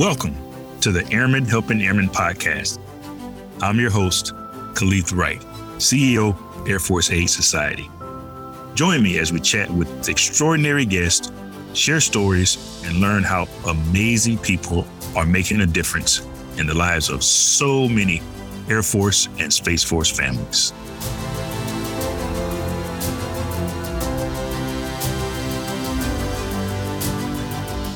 Welcome to the Airmen Helping Airmen podcast. I'm your host, Khalid Wright, CEO, Air Force Aid Society. Join me as we chat with extraordinary guests, share stories, and learn how amazing people are making a difference in the lives of so many Air Force and Space Force families.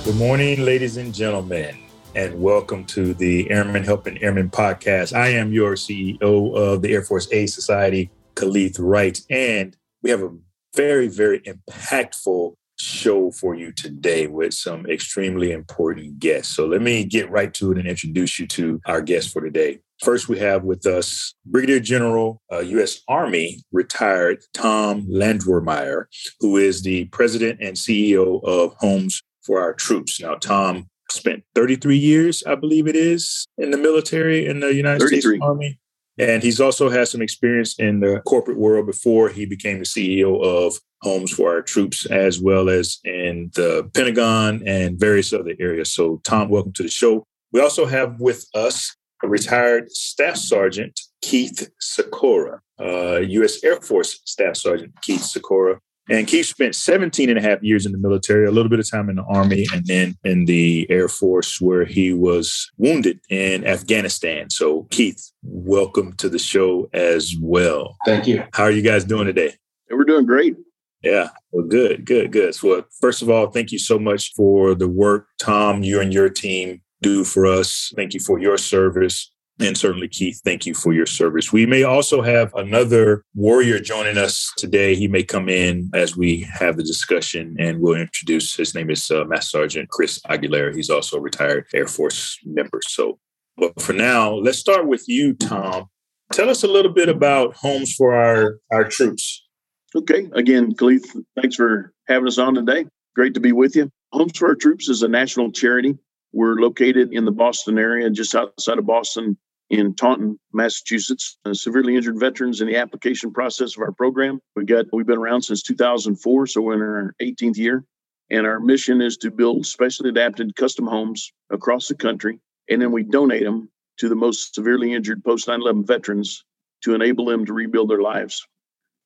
Good morning, ladies and gentlemen and welcome to the Airmen Helping Airmen podcast. I am your CEO of the Air Force Aid Society, Khalid Wright, and we have a very, very impactful show for you today with some extremely important guests. So let me get right to it and introduce you to our guests for today. First, we have with us Brigadier General, uh, U.S. Army retired Tom Landwermeyer, who is the president and CEO of Homes for Our Troops. Now, Tom spent 33 years, I believe it is, in the military in the United 33. States Army. And he's also had some experience in the corporate world before he became the CEO of Homes for Our Troops, as well as in the Pentagon and various other areas. So, Tom, welcome to the show. We also have with us a retired Staff Sergeant, Keith Sikora, uh, U.S. Air Force Staff Sergeant Keith Sikora, and Keith spent 17 and a half years in the military, a little bit of time in the Army, and then in the Air Force, where he was wounded in Afghanistan. So, Keith, welcome to the show as well. Thank you. How are you guys doing today? We're doing great. Yeah. Well, good, good, good. So, uh, first of all, thank you so much for the work, Tom, you and your team do for us. Thank you for your service. And certainly, Keith, thank you for your service. We may also have another warrior joining us today. He may come in as we have the discussion and we'll introduce. His name is uh, Master Sergeant Chris Aguilera. He's also a retired Air Force member. So, but for now, let's start with you, Tom. Tell us a little bit about Homes for Our, our Troops. Okay. Again, Khalid, thanks for having us on today. Great to be with you. Homes for Our Troops is a national charity we're located in the Boston area, just outside of Boston, in Taunton, Massachusetts. Uh, severely injured veterans in the application process of our program. We got we've been around since 2004, so we're in our 18th year. And our mission is to build specially adapted custom homes across the country, and then we donate them to the most severely injured post 9/11 veterans to enable them to rebuild their lives.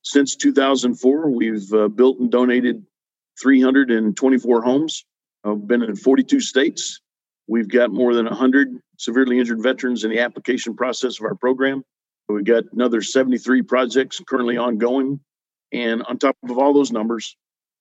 Since 2004, we've uh, built and donated 324 homes. I've been in 42 states We've got more than 100 severely injured veterans in the application process of our program. We've got another 73 projects currently ongoing. And on top of all those numbers,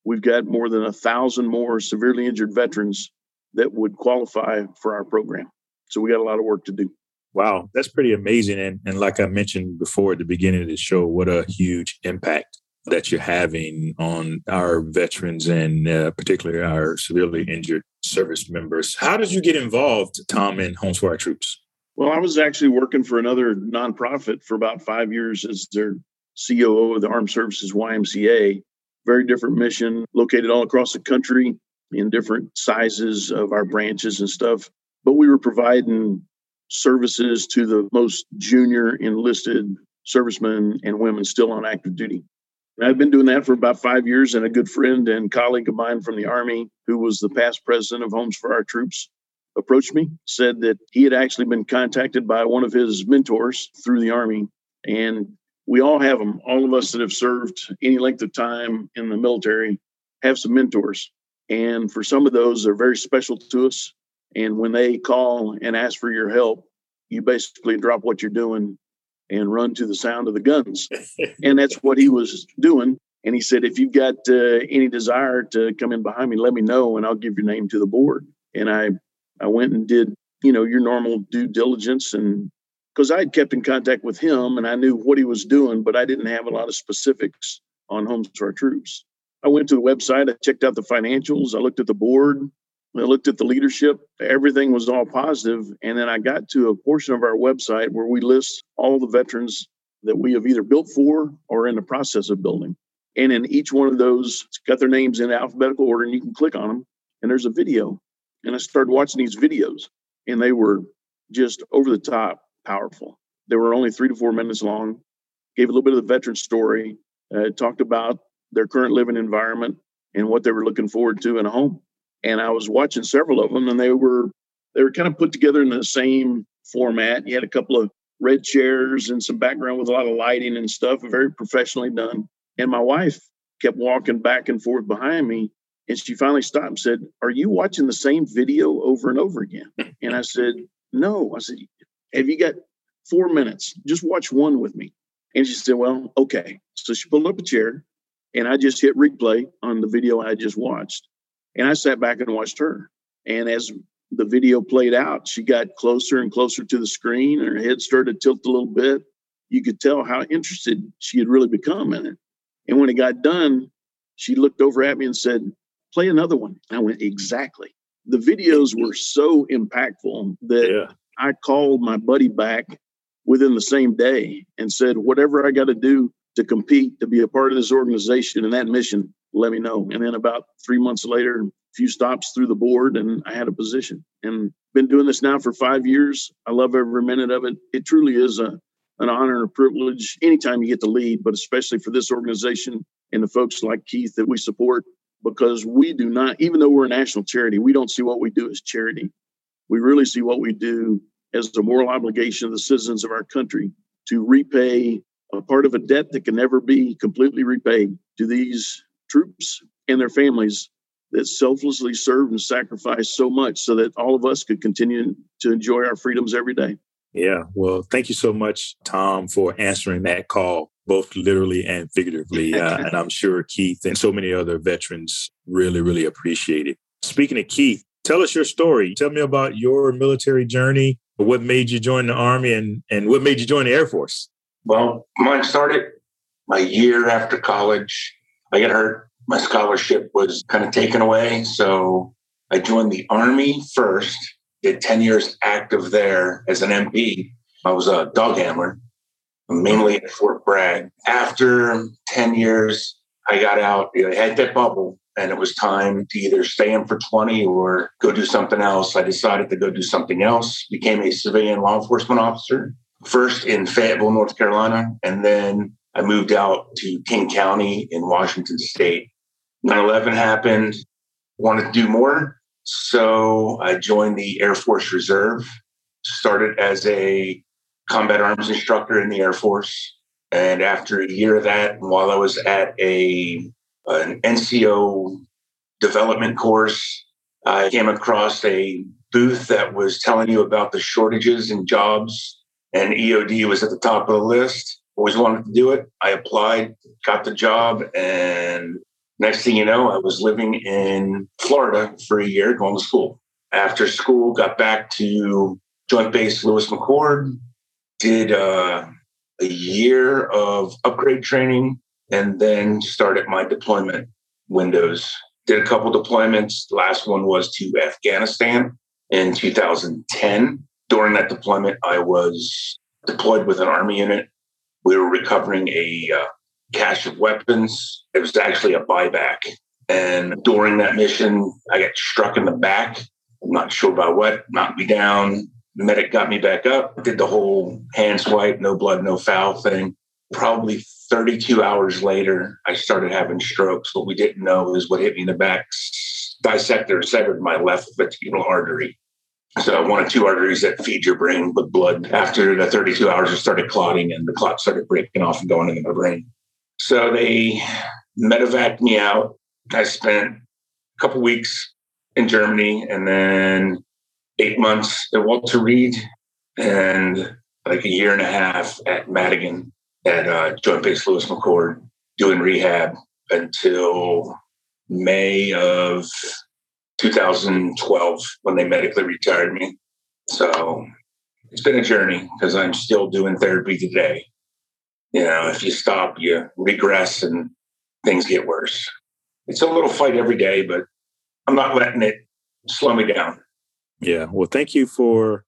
we've got more than a thousand more severely injured veterans that would qualify for our program. So we got a lot of work to do. Wow, that's pretty amazing. And, and like I mentioned before at the beginning of the show, what a huge impact that you're having on our veterans and uh, particularly our severely injured service members. How did you get involved, Tom, in Homes for Our Troops? Well, I was actually working for another nonprofit for about five years as their COO of the Armed Services YMCA. Very different mission, located all across the country in different sizes of our branches and stuff. But we were providing services to the most junior enlisted servicemen and women still on active duty. I've been doing that for about five years, and a good friend and colleague of mine from the Army, who was the past president of Homes for Our Troops, approached me, said that he had actually been contacted by one of his mentors through the Army. And we all have them. All of us that have served any length of time in the military have some mentors. And for some of those, they're very special to us. And when they call and ask for your help, you basically drop what you're doing and run to the sound of the guns. and that's what he was doing. And he said, if you've got uh, any desire to come in behind me, let me know and I'll give your name to the board. And I, I went and did, you know, your normal due diligence and because I had kept in contact with him and I knew what he was doing, but I didn't have a lot of specifics on homes for our troops. I went to the website, I checked out the financials, I looked at the board, I looked at the leadership, everything was all positive. And then I got to a portion of our website where we list all the veterans that we have either built for or in the process of building. And in each one of those, it's got their names in alphabetical order, and you can click on them, and there's a video. And I started watching these videos, and they were just over the top powerful. They were only three to four minutes long, gave a little bit of the veteran story, uh, talked about their current living environment and what they were looking forward to in a home and I was watching several of them, and they were they were kind of put together in the same format. You had a couple of red chairs and some background with a lot of lighting and stuff, very professionally done. And my wife kept walking back and forth behind me. And she finally stopped and said, Are you watching the same video over and over again? And I said, No. I said, Have you got four minutes? Just watch one with me. And she said, Well, okay. So she pulled up a chair and I just hit replay on the video I just watched. And I sat back and watched her. And as the video played out, she got closer and closer to the screen, her head started to tilt a little bit. You could tell how interested she had really become in it. And when it got done, she looked over at me and said, Play another one. I went, Exactly. The videos were so impactful that yeah. I called my buddy back within the same day and said, Whatever I got to do to compete, to be a part of this organization and that mission, let me know. And then about three months later, a few stops through the board, and I had a position. And been doing this now for five years. I love every minute of it. It truly is a an honor and a privilege anytime you get to lead, but especially for this organization and the folks like Keith that we support, because we do not, even though we're a national charity, we don't see what we do as charity. We really see what we do as a moral obligation of the citizens of our country to repay a part of a debt that can never be completely repaid to these troops and their families that selflessly served and sacrificed so much so that all of us could continue to enjoy our freedoms every day. Yeah. Well, thank you so much, Tom, for answering that call, both literally and figuratively. Uh, and I'm sure Keith and so many other veterans really, really appreciate it. Speaking of Keith, tell us your story. Tell me about your military journey, what made you join the Army, and, and what made you join the Air Force. Well, mine started my year after college. I got hurt. My scholarship was kind of taken away. So I joined the Army first, did 10 years active there as an MP. I was a dog handler, mainly at Fort Bragg. After 10 years, I got out, I had that bubble, and it was time to either stay in for 20 or go do something else. I decided to go do something else, became a civilian law enforcement officer, first in Fayetteville, North Carolina, and then I moved out to King County in Washington State. 9 11 happened, wanted to do more. So I joined the Air Force Reserve, started as a combat arms instructor in the Air Force. And after a year of that, while I was at a an NCO development course, I came across a booth that was telling you about the shortages in jobs, and EOD was at the top of the list. Always wanted to do it. I applied, got the job, and next thing you know, I was living in Florida for a year, going to school. After school, got back to Joint Base Lewis McChord, did uh, a year of upgrade training, and then started my deployment windows. Did a couple deployments. Last one was to Afghanistan in 2010. During that deployment, I was deployed with an Army unit. We were recovering a uh, cache of weapons. It was actually a buyback. And during that mission, I got struck in the back. I'm not sure by what, knocked me down. The medic got me back up, did the whole hand swipe, no blood, no foul thing. Probably 32 hours later, I started having strokes. What we didn't know is what hit me in the back dissected or severed my left vertebral artery. So one of two arteries that feed your brain with blood. After the 32 hours, it started clotting and the clot started breaking off and going into my brain. So they medevaced me out. I spent a couple weeks in Germany and then eight months at Walter Reed and like a year and a half at Madigan at uh, Joint Base Lewis McChord doing rehab until May of 2012 when they medically retired me. So it's been a journey because I'm still doing therapy today. You know, if you stop, you regress and things get worse. It's a little fight every day, but I'm not letting it slow me down. Yeah. Well, thank you for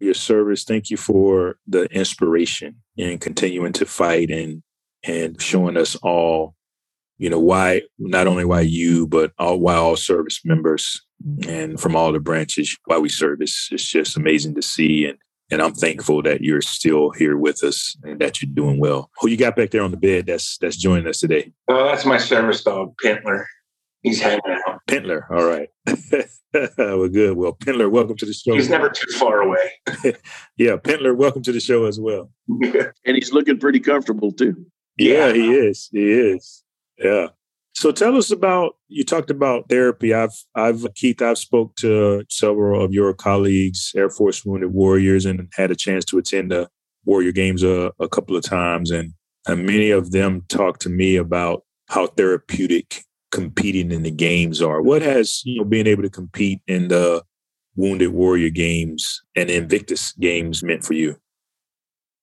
your service. Thank you for the inspiration and continuing to fight and and showing us all, you know, why not only why you, but all why all service members mm-hmm. and from all the branches why we serve. It's, it's just amazing to see and and I'm thankful that you're still here with us and that you're doing well. Who you got back there on the bed that's that's joining us today? Well, that's my service dog, Pintler. He's hanging out. Pentler. All right. well, good. Well, Pentler, welcome to the show. He's never too far away. yeah, Pentler, welcome to the show as well. and he's looking pretty comfortable too. Yeah, he is. He is. Yeah. So tell us about you talked about therapy. I've I've Keith, I've spoke to several of your colleagues, Air Force Wounded Warriors, and had a chance to attend the Warrior Games a, a couple of times. And, and many of them talk to me about how therapeutic competing in the games are. What has you know being able to compete in the Wounded Warrior Games and Invictus Games meant for you?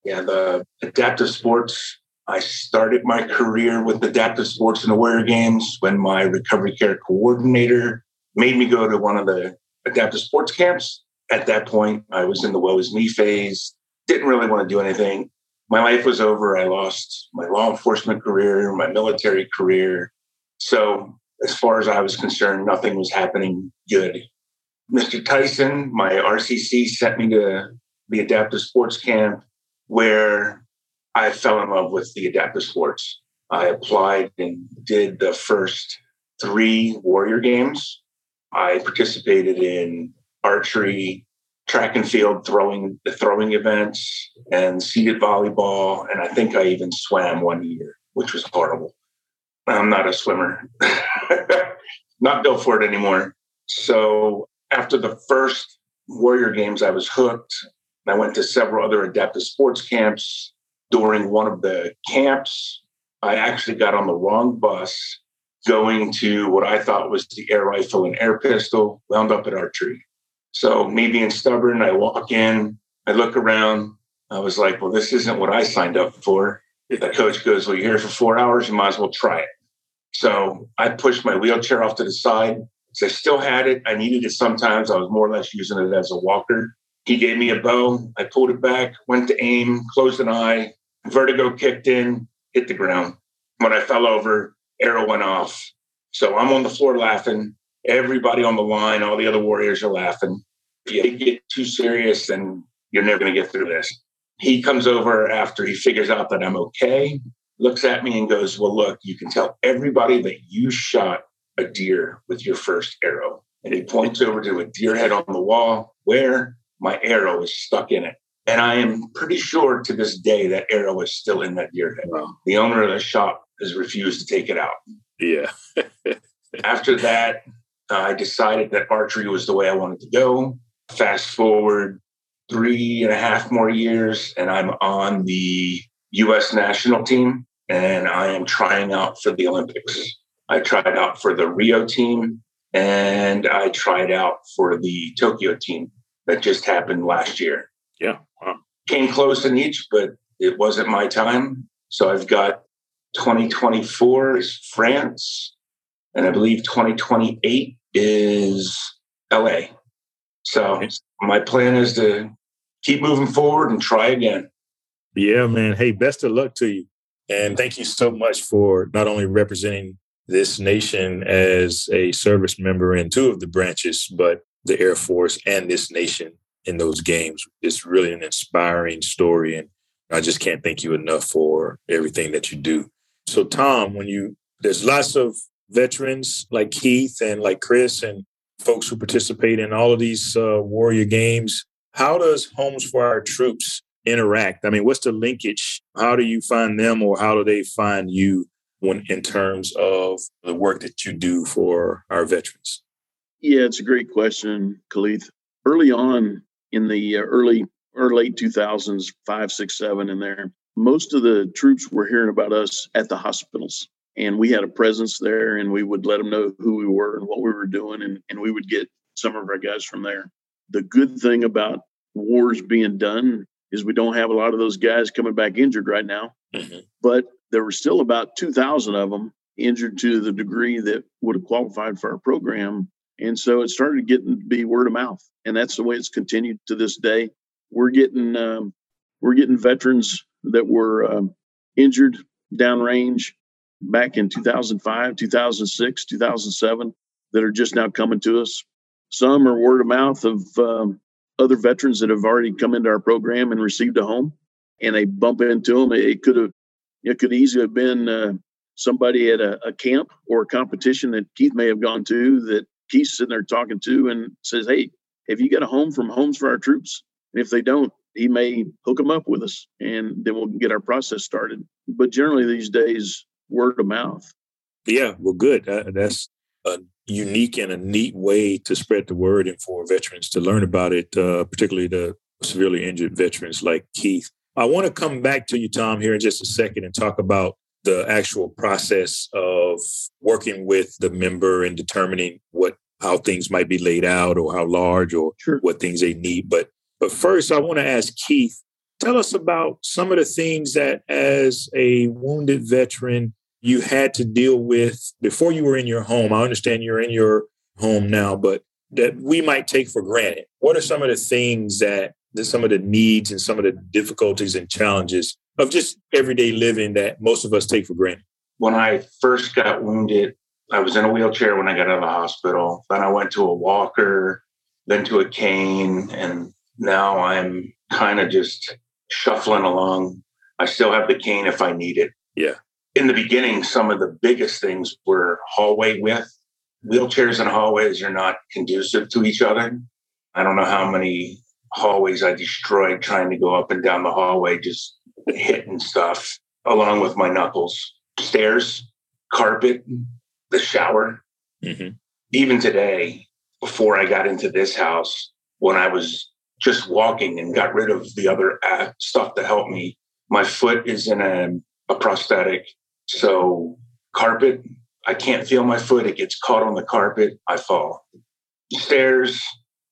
Yeah, the adaptive sports I started my career with adaptive sports and warrior games when my recovery care coordinator made me go to one of the adaptive sports camps. At that point, I was in the woe is me phase, didn't really want to do anything. My life was over. I lost my law enforcement career, my military career. So, as far as I was concerned, nothing was happening good. Mr. Tyson, my RCC, sent me to the adaptive sports camp where I fell in love with the adaptive sports. I applied and did the first three warrior games. I participated in archery, track and field throwing the throwing events and seated volleyball. And I think I even swam one year, which was horrible. I'm not a swimmer, not built for it anymore. So after the first warrior games, I was hooked. I went to several other adaptive sports camps during one of the camps, I actually got on the wrong bus going to what I thought was the air rifle and air pistol, wound up at archery. So, me being stubborn, I walk in, I look around. I was like, well, this isn't what I signed up for. The coach goes, well, you're here for four hours, you might as well try it. So, I pushed my wheelchair off to the side. I still had it. I needed it sometimes. I was more or less using it as a walker. He gave me a bow. I pulled it back, went to aim, closed an eye, vertigo kicked in, hit the ground. When I fell over, arrow went off. So I'm on the floor laughing. Everybody on the line, all the other warriors are laughing. If you get too serious, then you're never going to get through this. He comes over after he figures out that I'm okay, looks at me and goes, Well, look, you can tell everybody that you shot a deer with your first arrow. And he points over to a deer head on the wall where my arrow is stuck in it. And I am pretty sure to this day that arrow is still in that deer head. Wow. The owner of the shop has refused to take it out. Yeah. After that, uh, I decided that archery was the way I wanted to go. Fast forward three and a half more years, and I'm on the U.S. national team, and I am trying out for the Olympics. I tried out for the Rio team, and I tried out for the Tokyo team that just happened last year. Yeah. Came close in each, but it wasn't my time. So I've got 2024 is France, and I believe 2028 is LA. So my plan is to keep moving forward and try again. Yeah, man. Hey, best of luck to you. And thank you so much for not only representing this nation as a service member in two of the branches, but the Air Force and this nation in those games. It's really an inspiring story. And I just can't thank you enough for everything that you do. So, Tom, when you, there's lots of veterans like Keith and like Chris and folks who participate in all of these uh, warrior games. How does Homes for Our Troops interact? I mean, what's the linkage? How do you find them or how do they find you when in terms of the work that you do for our veterans? Yeah, it's a great question, Khalid. Early on, in the uh, early or late 2000s, five, six, seven in there, most of the troops were hearing about us at the hospitals. And we had a presence there, and we would let them know who we were and what we were doing, and, and we would get some of our guys from there. The good thing about wars being done is we don't have a lot of those guys coming back injured right now. Mm-hmm. But there were still about 2,000 of them injured to the degree that would have qualified for our program and so it started getting to be word of mouth, and that's the way it's continued to this day. We're getting um, we're getting veterans that were um, injured downrange back in 2005, 2006, 2007 that are just now coming to us. Some are word of mouth of um, other veterans that have already come into our program and received a home, and they bump into them. It could have it could easily have been uh, somebody at a, a camp or a competition that Keith may have gone to that Keith's sitting there talking to and says, Hey, have you got a home from Homes for Our Troops? And if they don't, he may hook them up with us and then we'll get our process started. But generally these days, word of mouth. Yeah, well, good. Uh, that's a unique and a neat way to spread the word and for veterans to learn about it, uh, particularly the severely injured veterans like Keith. I want to come back to you, Tom, here in just a second and talk about the actual process of working with the member and determining what how things might be laid out or how large or sure. what things they need. But but first, I want to ask Keith, tell us about some of the things that as a wounded veteran you had to deal with before you were in your home. I understand you're in your home now, but that we might take for granted. What are some of the things that, that some of the needs and some of the difficulties and challenges of just everyday living that most of us take for granted? When I first got wounded, I was in a wheelchair when I got out of the hospital. Then I went to a walker, then to a cane, and now I'm kind of just shuffling along. I still have the cane if I need it. Yeah. In the beginning, some of the biggest things were hallway width. Wheelchairs and hallways are not conducive to each other. I don't know how many hallways I destroyed trying to go up and down the hallway, just hitting stuff along with my knuckles. Stairs, carpet, the shower. Mm-hmm. Even today, before I got into this house, when I was just walking and got rid of the other uh, stuff to help me, my foot is in a, a prosthetic. So, carpet, I can't feel my foot. It gets caught on the carpet. I fall. Stairs,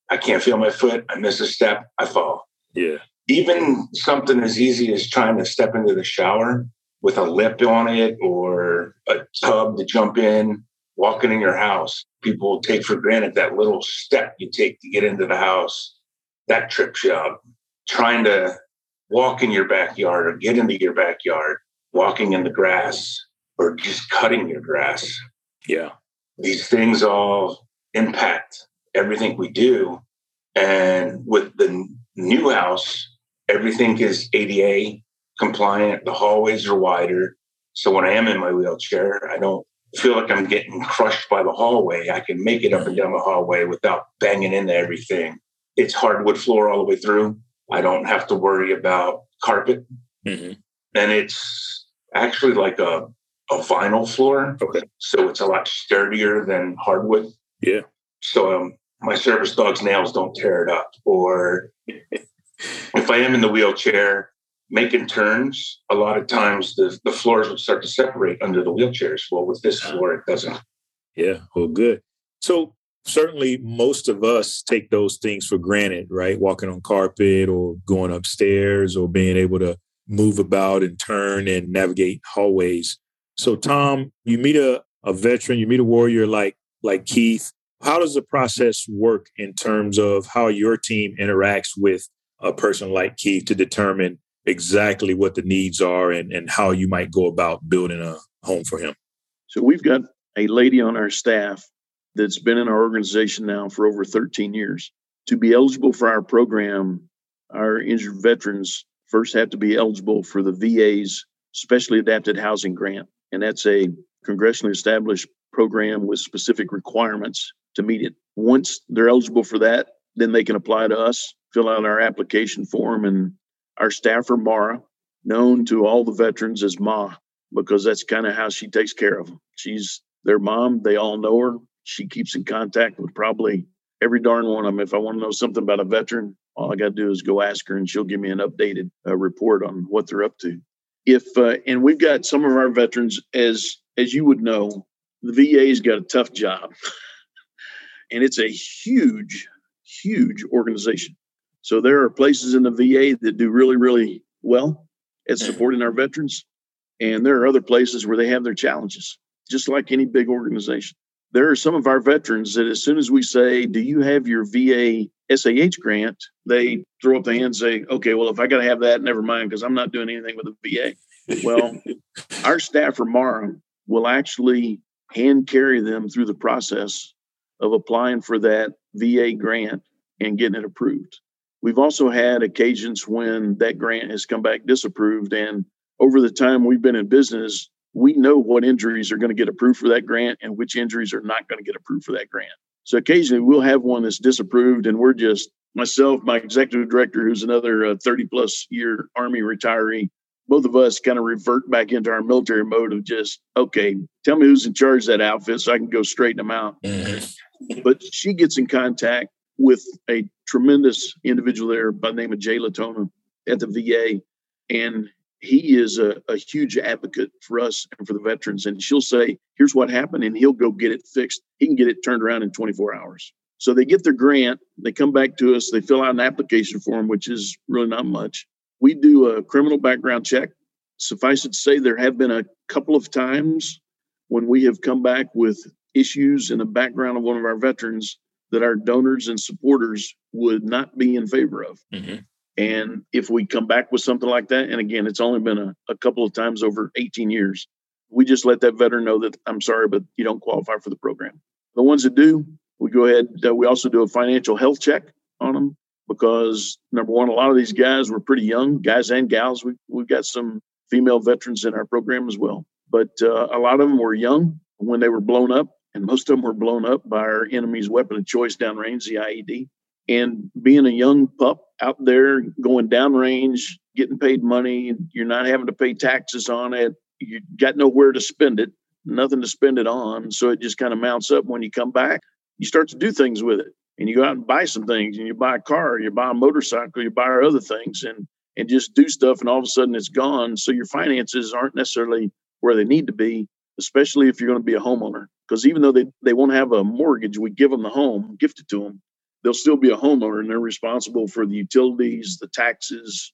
I can't feel my foot. I miss a step. I fall. Yeah. Even something as easy as trying to step into the shower with a lip on it or a tub to jump in, walking in your house. People take for granted that little step you take to get into the house. That trips you up. Trying to walk in your backyard or get into your backyard, walking in the grass or just cutting your grass. Yeah. These things all impact everything we do. And with the new house, everything is ADA compliant. The hallways are wider. So when I am in my wheelchair, I don't feel like I'm getting crushed by the hallway. I can make it up and down the hallway without banging into everything. It's hardwood floor all the way through. I don't have to worry about carpet. Mm-hmm. And it's actually like a, a vinyl floor. Okay. So it's a lot sturdier than hardwood. Yeah. So um, my service dog's nails don't tear it up. Or if I am in the wheelchair, making turns, a lot of times the, the floors would start to separate under the wheelchairs. Well, with this floor, it doesn't. Yeah, well, good. So certainly most of us take those things for granted, right? Walking on carpet or going upstairs or being able to move about and turn and navigate hallways. So Tom, you meet a, a veteran, you meet a warrior like like Keith. How does the process work in terms of how your team interacts with a person like Keith to determine exactly what the needs are and, and how you might go about building a home for him. So we've got a lady on our staff that's been in our organization now for over 13 years. To be eligible for our program, our injured veterans first have to be eligible for the VA's Specially Adapted Housing Grant. And that's a congressionally established program with specific requirements to meet it. Once they're eligible for that, then they can apply to us, fill out our application form, and our staffer, Mara, known to all the veterans as Ma, because that's kind of how she takes care of them. She's their mom. They all know her. She keeps in contact with probably every darn one of them. If I want to know something about a veteran, all I got to do is go ask her, and she'll give me an updated uh, report on what they're up to. If uh, and we've got some of our veterans, as as you would know, the VA's got a tough job, and it's a huge, huge organization. So there are places in the VA that do really, really well at mm-hmm. supporting our veterans. And there are other places where they have their challenges, just like any big organization. There are some of our veterans that as soon as we say, Do you have your VA SAH grant? They throw up the hand and say, Okay, well, if I got to have that, never mind, because I'm not doing anything with the VA. Well, our staffer, Mara, will actually hand carry them through the process of applying for that VA grant and getting it approved. We've also had occasions when that grant has come back disapproved. And over the time we've been in business, we know what injuries are going to get approved for that grant and which injuries are not going to get approved for that grant. So occasionally we'll have one that's disapproved, and we're just myself, my executive director, who's another uh, 30 plus year Army retiree, both of us kind of revert back into our military mode of just, okay, tell me who's in charge of that outfit so I can go straighten them out. Mm-hmm. but she gets in contact with a tremendous individual there by the name of Jay Latona at the VA. And he is a, a, huge advocate for us and for the veterans. And she'll say, here's what happened, and he'll go get it fixed. He can get it turned around in 24 hours. So they get their grant, they come back to us, they fill out an application form, which is really not much. We do a criminal background check. Suffice it to say, there have been a couple of times when we have come back with issues in the background of one of our veterans that our donors and supporters would not be in favor of. Mm-hmm. And if we come back with something like that, and again, it's only been a, a couple of times over 18 years, we just let that veteran know that I'm sorry, but you don't qualify for the program. The ones that do, we go ahead. Uh, we also do a financial health check on them because number one, a lot of these guys were pretty young, guys and gals. We we've got some female veterans in our program as well, but uh, a lot of them were young when they were blown up, and most of them were blown up by our enemy's weapon of choice downrange, the IED. And being a young pup out there going downrange, getting paid money, you're not having to pay taxes on it. You got nowhere to spend it, nothing to spend it on. So it just kind of mounts up when you come back. You start to do things with it and you go out and buy some things and you buy a car, you buy a motorcycle, you buy other things and and just do stuff and all of a sudden it's gone. So your finances aren't necessarily where they need to be, especially if you're going to be a homeowner. Because even though they, they won't have a mortgage, we give them the home, gift it to them they'll still be a homeowner and they're responsible for the utilities, the taxes,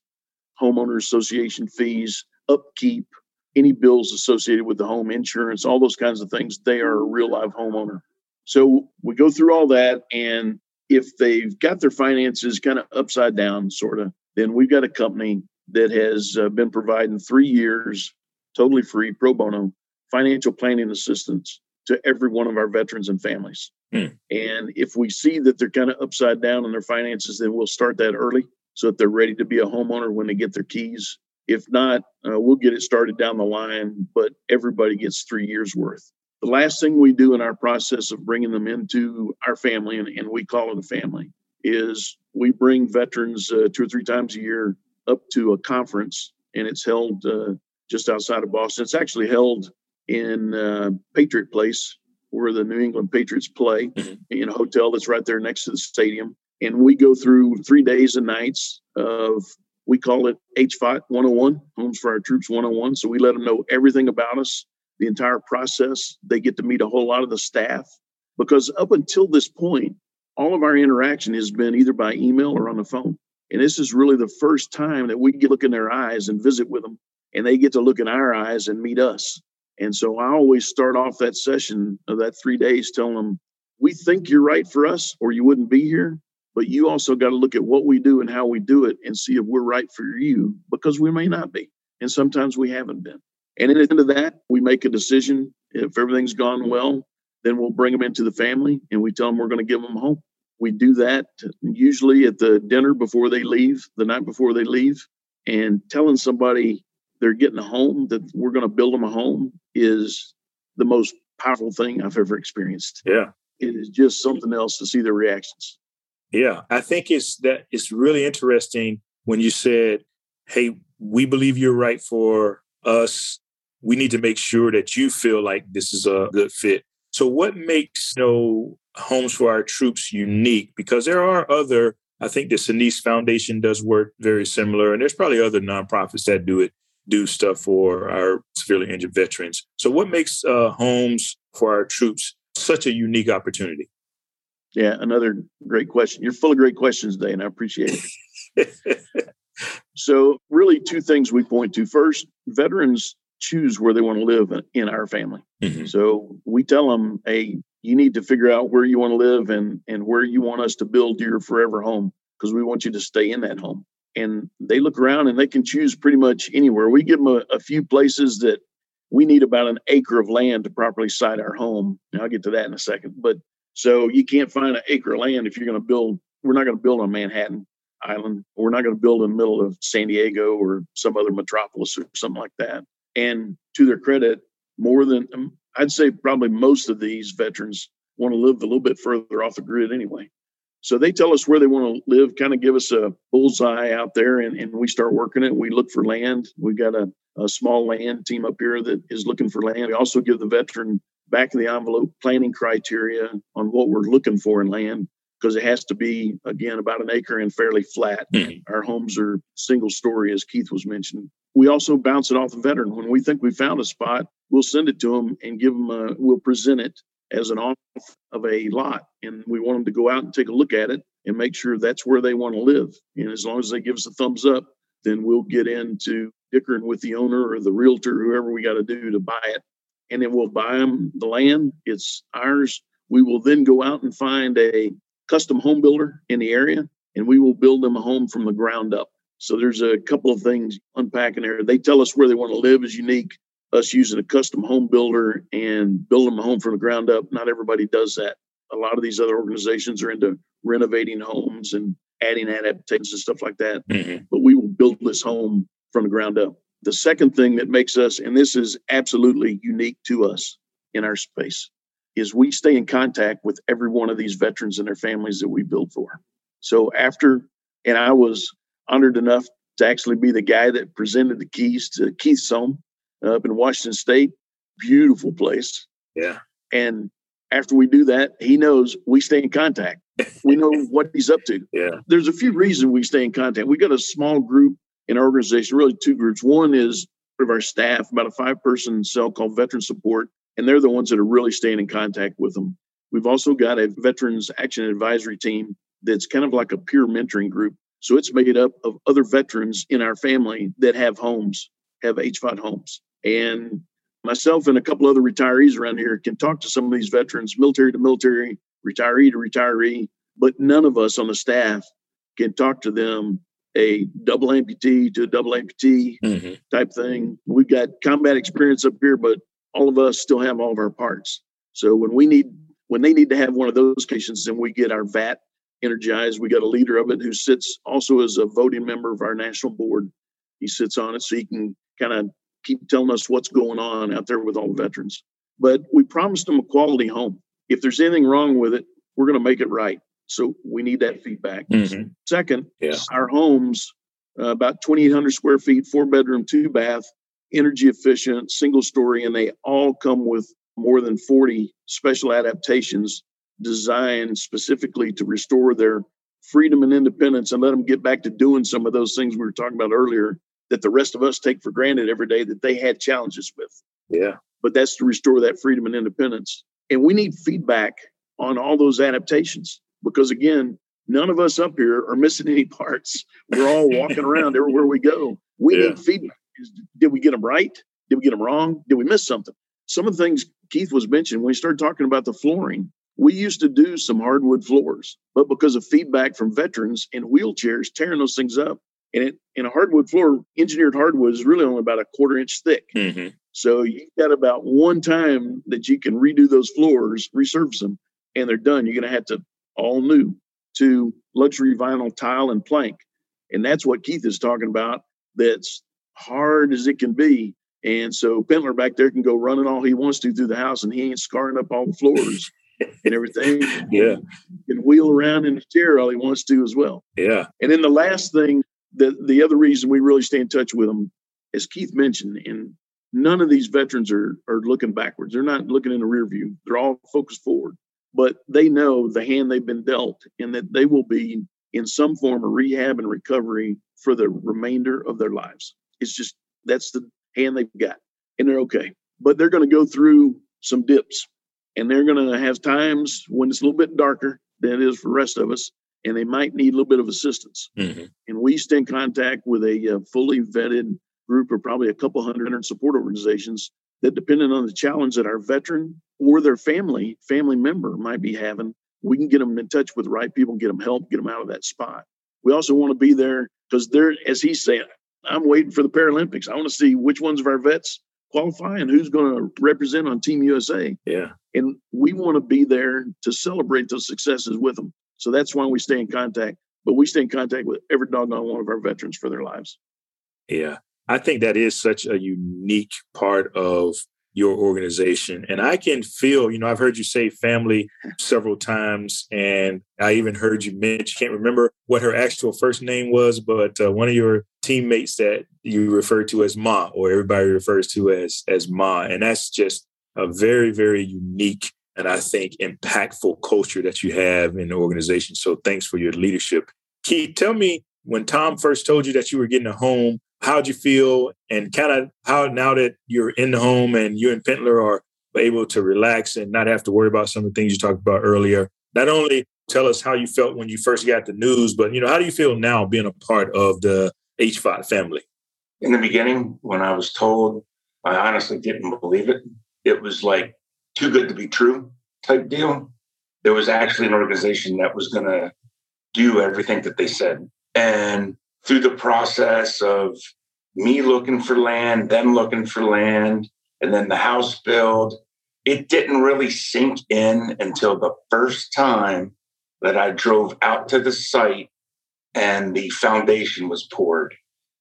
homeowner association fees, upkeep, any bills associated with the home insurance, all those kinds of things. They are a real live homeowner. So we go through all that. And if they've got their finances kind of upside down, sort of, then we've got a company that has uh, been providing three years, totally free, pro bono financial planning assistance to every one of our veterans and families. Hmm. And if we see that they're kind of upside down in their finances, then we'll start that early so that they're ready to be a homeowner when they get their keys. If not, uh, we'll get it started down the line, but everybody gets three years worth. The last thing we do in our process of bringing them into our family, and, and we call it a family, is we bring veterans uh, two or three times a year up to a conference, and it's held uh, just outside of Boston. It's actually held in uh, Patriot Place, where the New England Patriots play, mm-hmm. in a hotel that's right there next to the stadium. And we go through three days and nights of, we call it HFOT 101, Homes for Our Troops 101. So we let them know everything about us, the entire process. They get to meet a whole lot of the staff because up until this point, all of our interaction has been either by email or on the phone. And this is really the first time that we get look in their eyes and visit with them, and they get to look in our eyes and meet us. And so I always start off that session of that three days telling them, we think you're right for us or you wouldn't be here, but you also got to look at what we do and how we do it and see if we're right for you because we may not be. And sometimes we haven't been. And at the end of that, we make a decision. If everything's gone well, then we'll bring them into the family and we tell them we're going to give them home. We do that usually at the dinner before they leave, the night before they leave, and telling somebody they're getting a home, that we're going to build them a home is the most powerful thing I've ever experienced. Yeah. It is just something else to see their reactions. Yeah. I think it's that it's really interesting when you said, Hey, we believe you're right for us. We need to make sure that you feel like this is a good fit. So what makes you know homes for our troops unique? Because there are other I think the Sinise Foundation does work very similar, and there's probably other nonprofits that do it do stuff for our severely injured veterans. So, what makes uh, homes for our troops such a unique opportunity? Yeah, another great question. You're full of great questions today, and I appreciate it. so, really, two things we point to. First, veterans choose where they want to live in our family. Mm-hmm. So, we tell them, hey, you need to figure out where you want to live and, and where you want us to build your forever home because we want you to stay in that home and they look around and they can choose pretty much anywhere. We give them a, a, few places that we need about an acre of land to properly site our home. And I'll get to that in a second. But so you can't find an acre of land if you're going to build. We're not going to build on Manhattan Island. We're not going to build in the middle of San Diego or some other metropolis or something like that. And to their credit, more than um, I'd say probably most of these veterans want to live a little bit further off the grid anyway. So they tell us where they want to live, kind of give us a bullseye out there, and, and we start working it. We look for land. We've got a, a small land team up here that is looking for land. We also give the veteran back of the envelope planning criteria on what we're looking for in land because it has to be again about an acre and fairly flat. Mm-hmm. Our homes are single story, as Keith was mentioning. We also bounce it off the veteran when we think we found a spot. We'll send it to them and give them a. We'll present it as an off of a lot, and we want them to go out and take a look at it and make sure that's where they want to live. And as long as they give us a thumbs up, then we'll get into dickering with the owner or the realtor, whoever we got to do to buy it, and then we'll buy them the land. It's ours. We will then go out and find a custom home builder in the area, and we will build them a home from the ground up. So there's a couple of things unpacking there. They tell us where they want to live is unique. Us using a custom home builder and building a home from the ground up. Not everybody does that. A lot of these other organizations are into renovating homes and adding adaptations and stuff like that. Mm-hmm. But we will build this home from the ground up. The second thing that makes us, and this is absolutely unique to us in our space, is we stay in contact with every one of these veterans and their families that we build for. So after, and I was honored enough to actually be the guy that presented the keys to Keith's home Uh, up in Washington State. Beautiful place. Yeah. And after we do that, he knows we stay in contact. We know what he's up to. Yeah. There's a few reasons we stay in contact. We got a small group in our organization, really two groups. One is of our staff, about a five person cell called Veteran Support and they're the ones that are really staying in contact with them. We've also got a Veterans Action Advisory Team that's kind of like a peer mentoring group. So it's made up of other veterans in our family that have homes, have HFOT homes. And myself and a couple other retirees around here can talk to some of these veterans, military to military, retiree to retiree, but none of us on the staff can talk to them a double amputee to a double amputee mm-hmm. type thing. We've got combat experience up here, but all of us still have all of our parts. So when we need when they need to have one of those cases, then we get our VAT energized. We got a leader of it who sits also as a voting member of our national board. He sits on it so he can kind of keep telling us what's going on out there with all the veterans. But we promised them a quality home. If there's anything wrong with it, we're going to make it right. So we need that feedback. Mm-hmm. Second, yeah. our homes, uh, about 2,800 square feet, four bedroom, two bath, energy efficient, single story, and they all come with more than 40 special adaptations designed specifically to restore their freedom and independence and let them get back to doing some of those things we were talking about earlier that the rest of us take for granted every day that they had challenges with. Yeah. But that's to restore that freedom and independence. And we need feedback on all those adaptations because, again, none of us up here are missing any parts. We're all walking around everywhere we go. We yeah. need feedback did we get them right? Did we get them wrong? Did we miss something? Some of the things Keith was mentioning when we started talking about the flooring, we used to do some hardwood floors, but because of feedback from veterans in wheelchairs tearing those things up, and it in a hardwood floor, engineered hardwood is really only about a quarter inch thick. Mm-hmm. So you've got about one time that you can redo those floors, resurface them, and they're done. You're going to have to all new to luxury vinyl tile and plank, and that's what Keith is talking about. That's hard as it can be. And so Pentler back there can go running all he wants to through the house and he ain't scarring up all the floors and everything. yeah. He can wheel around in the chair all he wants to as well. Yeah. And then the last thing, the, the other reason we really stay in touch with them, as Keith mentioned, and none of these veterans are, are looking backwards. They're not looking in the rear view. They're all focused forward. But they know the hand they've been dealt and that they will be in some form of rehab and recovery for the remainder of their lives. It's just that's the hand they've got, and they're okay. But they're going to go through some dips, and they're going to have times when it's a little bit darker than it is for the rest of us, and they might need a little bit of assistance. Mm-hmm. And we stay in contact with a uh, fully vetted group of probably a couple hundred support organizations that, depending on the challenge that our veteran or their family family member might be having, we can get them in touch with the right people, get them help, get them out of that spot. We also want to be there because they're, as he's saying, I'm waiting for the Paralympics. I want to see which ones of our vets qualify and who's going to represent on Team USA. Yeah. And we want to be there to celebrate those successes with them. So that's why we stay in contact. But we stay in contact with every doggone one of our veterans for their lives. Yeah. I think that is such a unique part of your organization. And I can feel, you know, I've heard you say family several times, and I even heard you mention, can't remember what her actual first name was, but uh, one of your teammates that you refer to as Ma, or everybody refers to as as Ma, and that's just a very, very unique and I think impactful culture that you have in the organization. So thanks for your leadership. Keith, tell me when Tom first told you that you were getting a home, how'd you feel? And kind of how now that you're in the home and you and Pentler are able to relax and not have to worry about some of the things you talked about earlier, not only tell us how you felt when you first got the news, but you know, how do you feel now being a part of the HFOT family? In the beginning, when I was told, I honestly didn't believe it. It was like too good to be true type deal. There was actually an organization that was going to do everything that they said. And through the process of me looking for land, them looking for land, and then the house build, it didn't really sink in until the first time that I drove out to the site and the foundation was poured.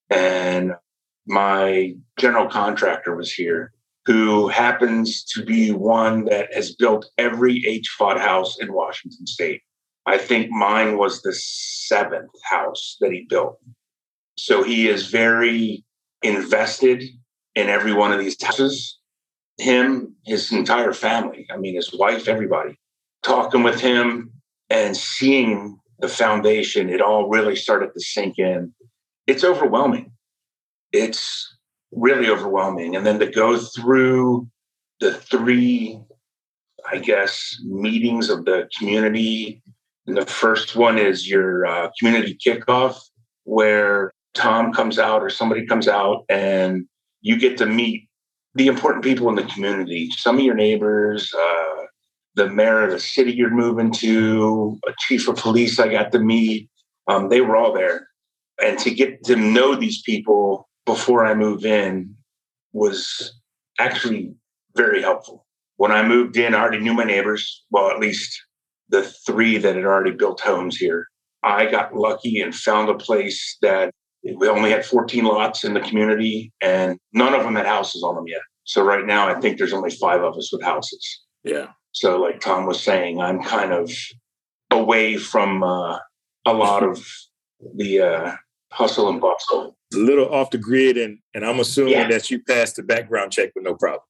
And my general contractor was here who happens to be one that has built every HFOT house in Washington state. I think mine was the seventh house that he built. So he is very invested in every one of these houses. Him, his entire family, I mean, his wife, everybody, talking with him and seeing the foundation, it all really started to sink in. It's overwhelming. It's really overwhelming. And then to go through the three, I guess, meetings of the community. And the first one is your uh, community kickoff, where Tom comes out or somebody comes out and you get to meet the important people in the community, some of your neighbors, uh, the mayor of the city you're moving to, a chief of police I got to meet. Um, they were all there. And to get to know these people before I move in was actually very helpful. When I moved in, I already knew my neighbors, well, at least the three that had already built homes here. I got lucky and found a place that we only had 14 lots in the community and none of them had houses on them yet. So right now, I think there's only five of us with houses. Yeah. So, like Tom was saying, I'm kind of away from uh, a lot of the uh, hustle and bustle a little off the grid, and and I'm assuming yeah. that you passed the background check with no problem.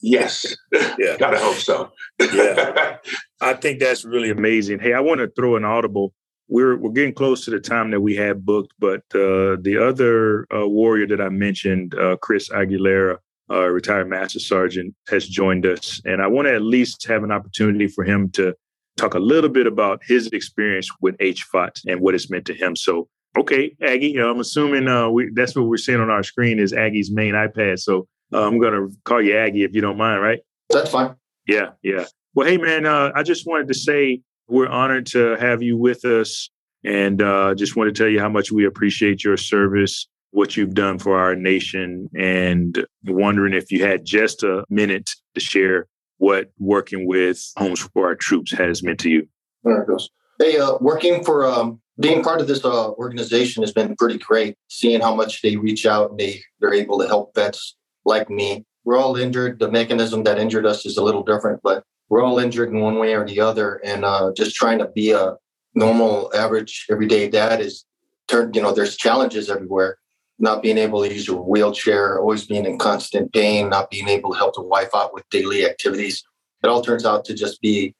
yes. yeah. Gotta hope so. yeah. I think that's really amazing. Hey, I want to throw an audible. We're we're getting close to the time that we had booked, but uh, the other uh, warrior that I mentioned, uh, Chris Aguilera, uh, retired master sergeant, has joined us, and I want to at least have an opportunity for him to talk a little bit about his experience with HFOT and what it's meant to him. So Okay, Aggie. I'm assuming uh, we, that's what we're seeing on our screen is Aggie's main iPad. So uh, I'm going to call you Aggie if you don't mind, right? That's fine. Yeah, yeah. Well, hey, man, uh, I just wanted to say we're honored to have you with us. And uh, just want to tell you how much we appreciate your service, what you've done for our nation, and wondering if you had just a minute to share what working with Homes for Our Troops has meant to you. There it goes. Hey, uh, working for um, being part of this uh, organization has been pretty great. Seeing how much they reach out and they they're able to help vets like me. We're all injured. The mechanism that injured us is a little different, but we're all injured in one way or the other. And uh, just trying to be a normal, average, everyday dad is turned. You know, there's challenges everywhere. Not being able to use your wheelchair, always being in constant pain, not being able to help the wife out with daily activities. It all turns out to just be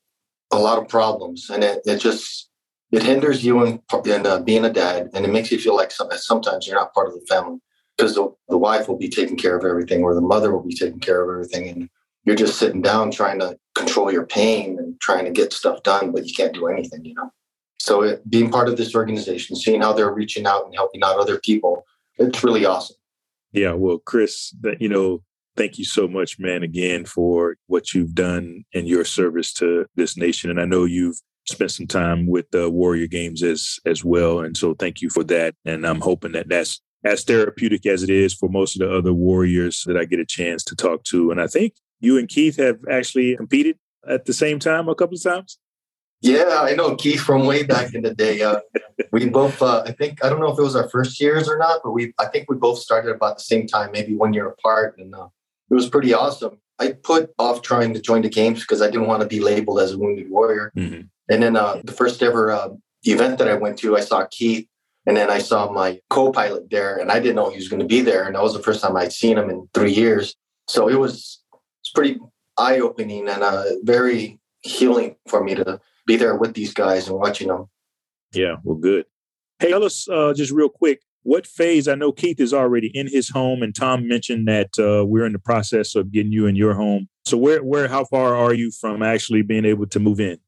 a lot of problems, and it, it just it hinders you in, in uh, being a dad and it makes you feel like sometimes you're not part of the family because the, the wife will be taking care of everything or the mother will be taking care of everything and you're just sitting down trying to control your pain and trying to get stuff done but you can't do anything you know? So it, being part of this organization seeing how they're reaching out and helping out other people it's really awesome. Yeah well chris you know thank you so much man again for what you've done in your service to this nation and i know you've spent some time with the Warrior Games as as well, and so thank you for that. And I'm hoping that that's as therapeutic as it is for most of the other Warriors that I get a chance to talk to. And I think you and Keith have actually competed at the same time a couple of times. Yeah, I know Keith from way back in the day. Uh, we both, uh, I think, I don't know if it was our first years or not, but we, I think we both started about the same time, maybe one year apart, and uh, it was pretty awesome. I put off trying to join the games because I didn't want to be labeled as a wounded warrior. Mm-hmm. And then uh, the first ever uh, event that I went to, I saw Keith, and then I saw my co-pilot there, and I didn't know he was going to be there, and that was the first time I'd seen him in three years. So it was it's pretty eye-opening and uh, very healing for me to be there with these guys and watching them. Yeah, well, good. Hey, tell us uh, just real quick what phase. I know Keith is already in his home, and Tom mentioned that uh, we're in the process of getting you in your home. So, where, where, how far are you from actually being able to move in?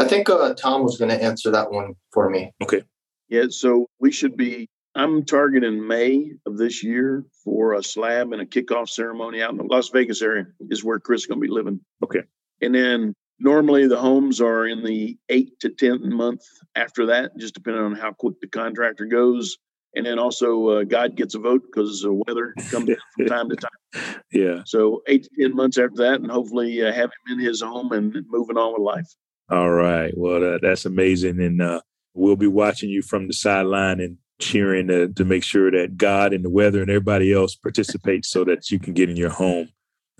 I think uh, Tom was going to answer that one for me. Okay. Yeah, so we should be. I'm targeting May of this year for a slab and a kickoff ceremony out in the Las Vegas area. Is where Chris is going to be living. Okay. And then Normally, the homes are in the eight to 10 month after that, just depending on how quick the contractor goes. And then also, uh, God gets a vote because the weather comes in from time to time. Yeah. So, eight to 10 months after that, and hopefully uh, have him in his home and moving on with life. All right. Well, uh, that's amazing. And uh, we'll be watching you from the sideline and cheering to, to make sure that God and the weather and everybody else participates so that you can get in your home.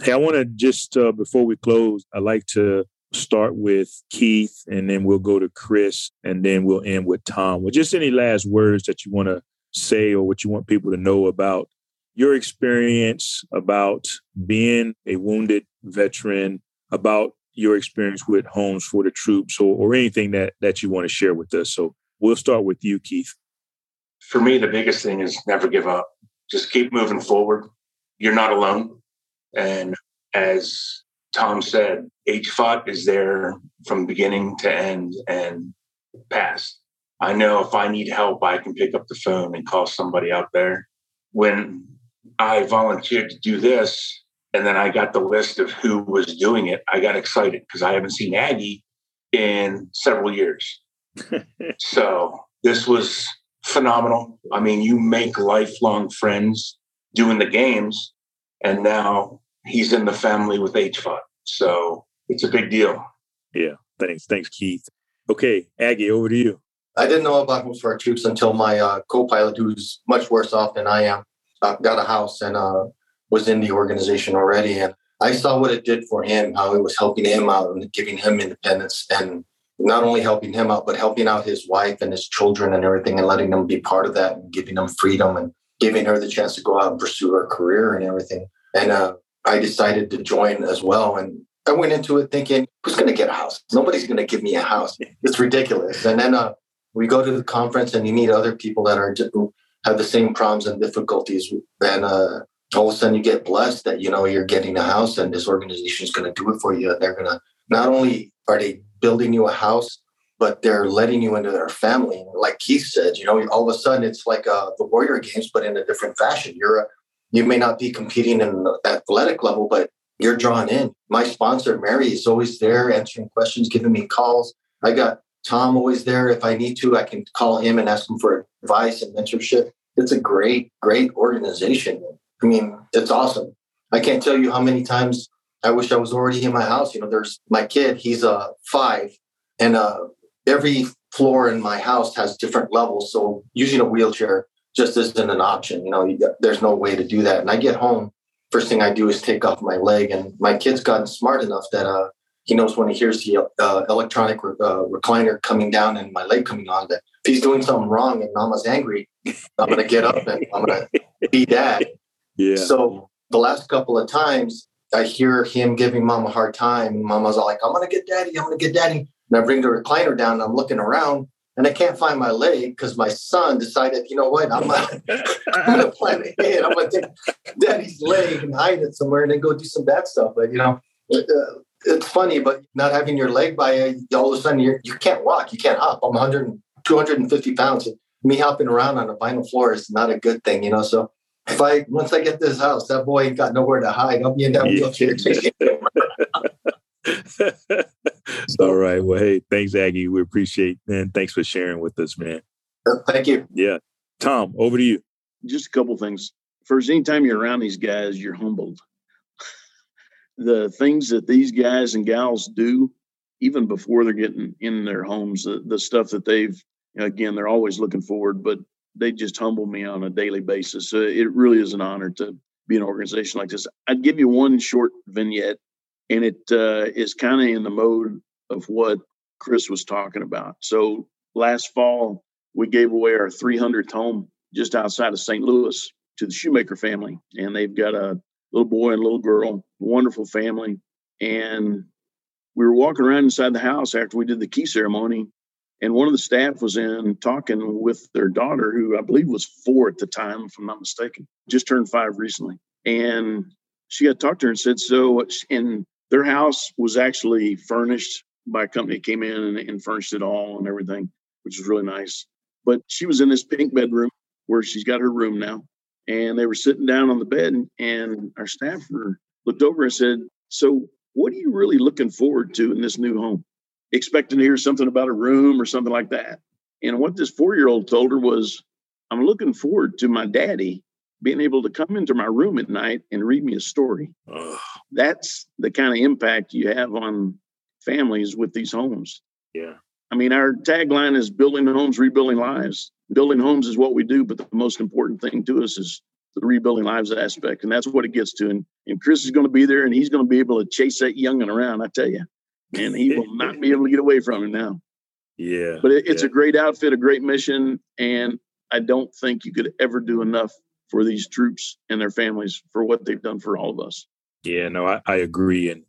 Hey, I want to just, uh, before we close, I like to start with Keith and then we'll go to Chris and then we'll end with Tom. Well, just any last words that you want to say or what you want people to know about your experience, about being a wounded veteran, about your experience with Homes for the Troops or, or anything that, that you want to share with us. So we'll start with you, Keith. For me, the biggest thing is never give up. Just keep moving forward. You're not alone. And as Tom said, HFOT is there from beginning to end and past. I know if I need help, I can pick up the phone and call somebody out there. When I volunteered to do this, and then I got the list of who was doing it, I got excited because I haven't seen Aggie in several years. so this was phenomenal. I mean, you make lifelong friends doing the games, and now he's in the family with HFOT. So it's a big deal. Yeah. Thanks. Thanks, Keith. Okay, Aggie, over to you. I didn't know about Homes for Our Troops until my uh, co-pilot, who's much worse off than I am, uh, got a house and uh, was in the organization already. And I saw what it did for him, how it was helping him out and giving him independence and not only helping him out, but helping out his wife and his children and everything and letting them be part of that and giving them freedom and giving her the chance to go out and pursue her career and everything. And uh, I decided to join as well. And I went into it thinking, who's going to get a house? Nobody's going to give me a house. It's ridiculous. And then uh, we go to the conference and you meet other people that are have the same problems and difficulties. And uh, all of a sudden you get blessed that, you know, you're getting a house and this organization is going to do it for you. And they're going to, not only are they building you a house, but they're letting you into their family. Like Keith said, you know, all of a sudden it's like uh, the Warrior Games, but in a different fashion. You're a, you may not be competing in the athletic level, but you're drawn in. My sponsor, Mary, is always there answering questions, giving me calls. I got Tom always there. If I need to, I can call him and ask him for advice and mentorship. It's a great, great organization. I mean, it's awesome. I can't tell you how many times I wish I was already in my house. You know, there's my kid, he's a uh, five, and uh, every floor in my house has different levels. So using a wheelchair just isn't an option. You know, there's no way to do that. And I get home, first thing I do is take off my leg. And my kid's gotten smart enough that uh, he knows when he hears the uh, electronic re- uh, recliner coming down and my leg coming on that if he's doing something wrong and Mama's angry, I'm going to get up and I'm going to be dad. Yeah. So the last couple of times I hear him giving Mom a hard time, Mama's all like, "I'm going to get Daddy. I'm going to get Daddy." And I bring the recliner down, and I'm looking around, and I can't find my leg because my son decided, you know what, I'm gonna, I'm gonna plan ahead. I'm gonna take daddy's leg and hide it somewhere and then go do some bad stuff. But you know, it, uh, it's funny, but not having your leg by you, all of a sudden you're, you can't walk, you can't hop. I'm 100, 250 pounds. And me hopping around on a vinyl floor is not a good thing, you know. So if I once I get this house, that boy ain't got nowhere to hide. I'll be in that wheelchair. All right. Well, hey, thanks, Aggie. We appreciate and thanks for sharing with us, man. Thank you. Yeah. Tom, over to you. Just a couple things. First, anytime you're around these guys, you're humbled. the things that these guys and gals do even before they're getting in their homes, the, the stuff that they've, again, they're always looking forward, but they just humble me on a daily basis. So it really is an honor to be an organization like this. I'd give you one short vignette, and it uh, is kind of in the mode of what Chris was talking about. So last fall, we gave away our 300th home just outside of St. Louis to the Shoemaker family, and they've got a little boy and little girl, wonderful family. And we were walking around inside the house after we did the key ceremony, and one of the staff was in talking with their daughter, who I believe was four at the time, if I'm not mistaken, just turned five recently. And she got talked to her and said, So, and their house was actually furnished by a company that came in and, and furnished it all and everything, which was really nice. But she was in this pink bedroom where she's got her room now. And they were sitting down on the bed, and, and our staffer looked over and said, So, what are you really looking forward to in this new home? Expecting to hear something about a room or something like that. And what this four year old told her was, I'm looking forward to my daddy being able to come into my room at night and read me a story. Ugh. That's the kind of impact you have on families with these homes. Yeah. I mean, our tagline is building homes, rebuilding lives. Building homes is what we do, but the most important thing to us is the rebuilding lives aspect. And that's what it gets to. And, and Chris is going to be there and he's going to be able to chase that youngin around, I tell you. And he will not be able to get away from him now. Yeah. But it, it's yeah. a great outfit, a great mission. And I don't think you could ever do enough for these troops and their families for what they've done for all of us. Yeah, no, I, I agree. And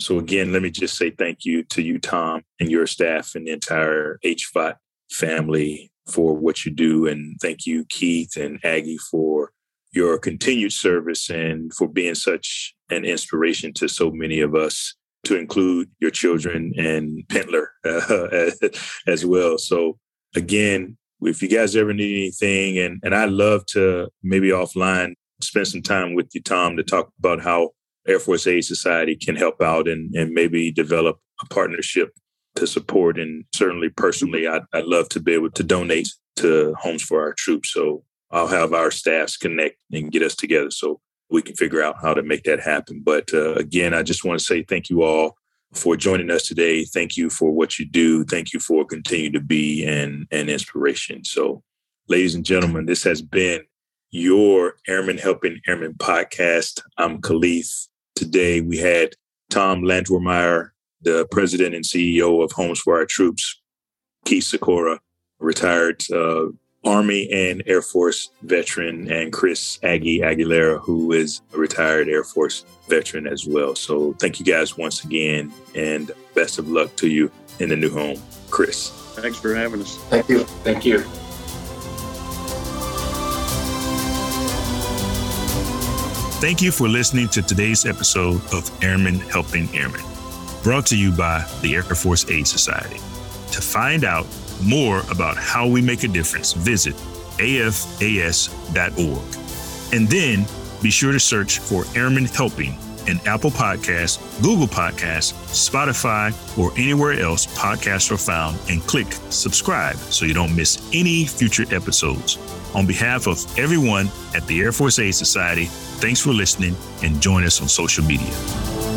so again, let me just say thank you to you, Tom, and your staff and the entire HFOT family for what you do. And thank you, Keith and Aggie, for your continued service and for being such an inspiration to so many of us, to include your children and Pentler uh, as well. So again, if you guys ever need anything, and and I love to maybe offline spend some time with you, Tom, to talk about how Air Force Aid Society can help out and and maybe develop a partnership to support. And certainly, personally, I'd, I'd love to be able to donate to Homes for Our Troops. So I'll have our staffs connect and get us together so we can figure out how to make that happen. But uh, again, I just want to say thank you all for joining us today. Thank you for what you do. Thank you for continuing to be an, an inspiration. So, ladies and gentlemen, this has been your Airmen Helping Airmen podcast. I'm Khalid. Today we had Tom Landwermeyer, the president and CEO of Homes for Our Troops, Keith Sikora, retired uh, Army and Air Force veteran, and Chris Aggie Aguilera, who is a retired Air Force veteran as well. So thank you guys once again, and best of luck to you in the new home. Chris. Thanks for having us. Thank you. Thank you. Thank you for listening to today's episode of Airmen Helping Airmen, brought to you by the Air Force Aid Society. To find out more about how we make a difference, visit afas.org. And then be sure to search for Airmen Helping in Apple Podcasts, Google Podcasts, Spotify, or anywhere else podcasts are found and click subscribe so you don't miss any future episodes. On behalf of everyone at the Air Force Aid Society, thanks for listening and join us on social media.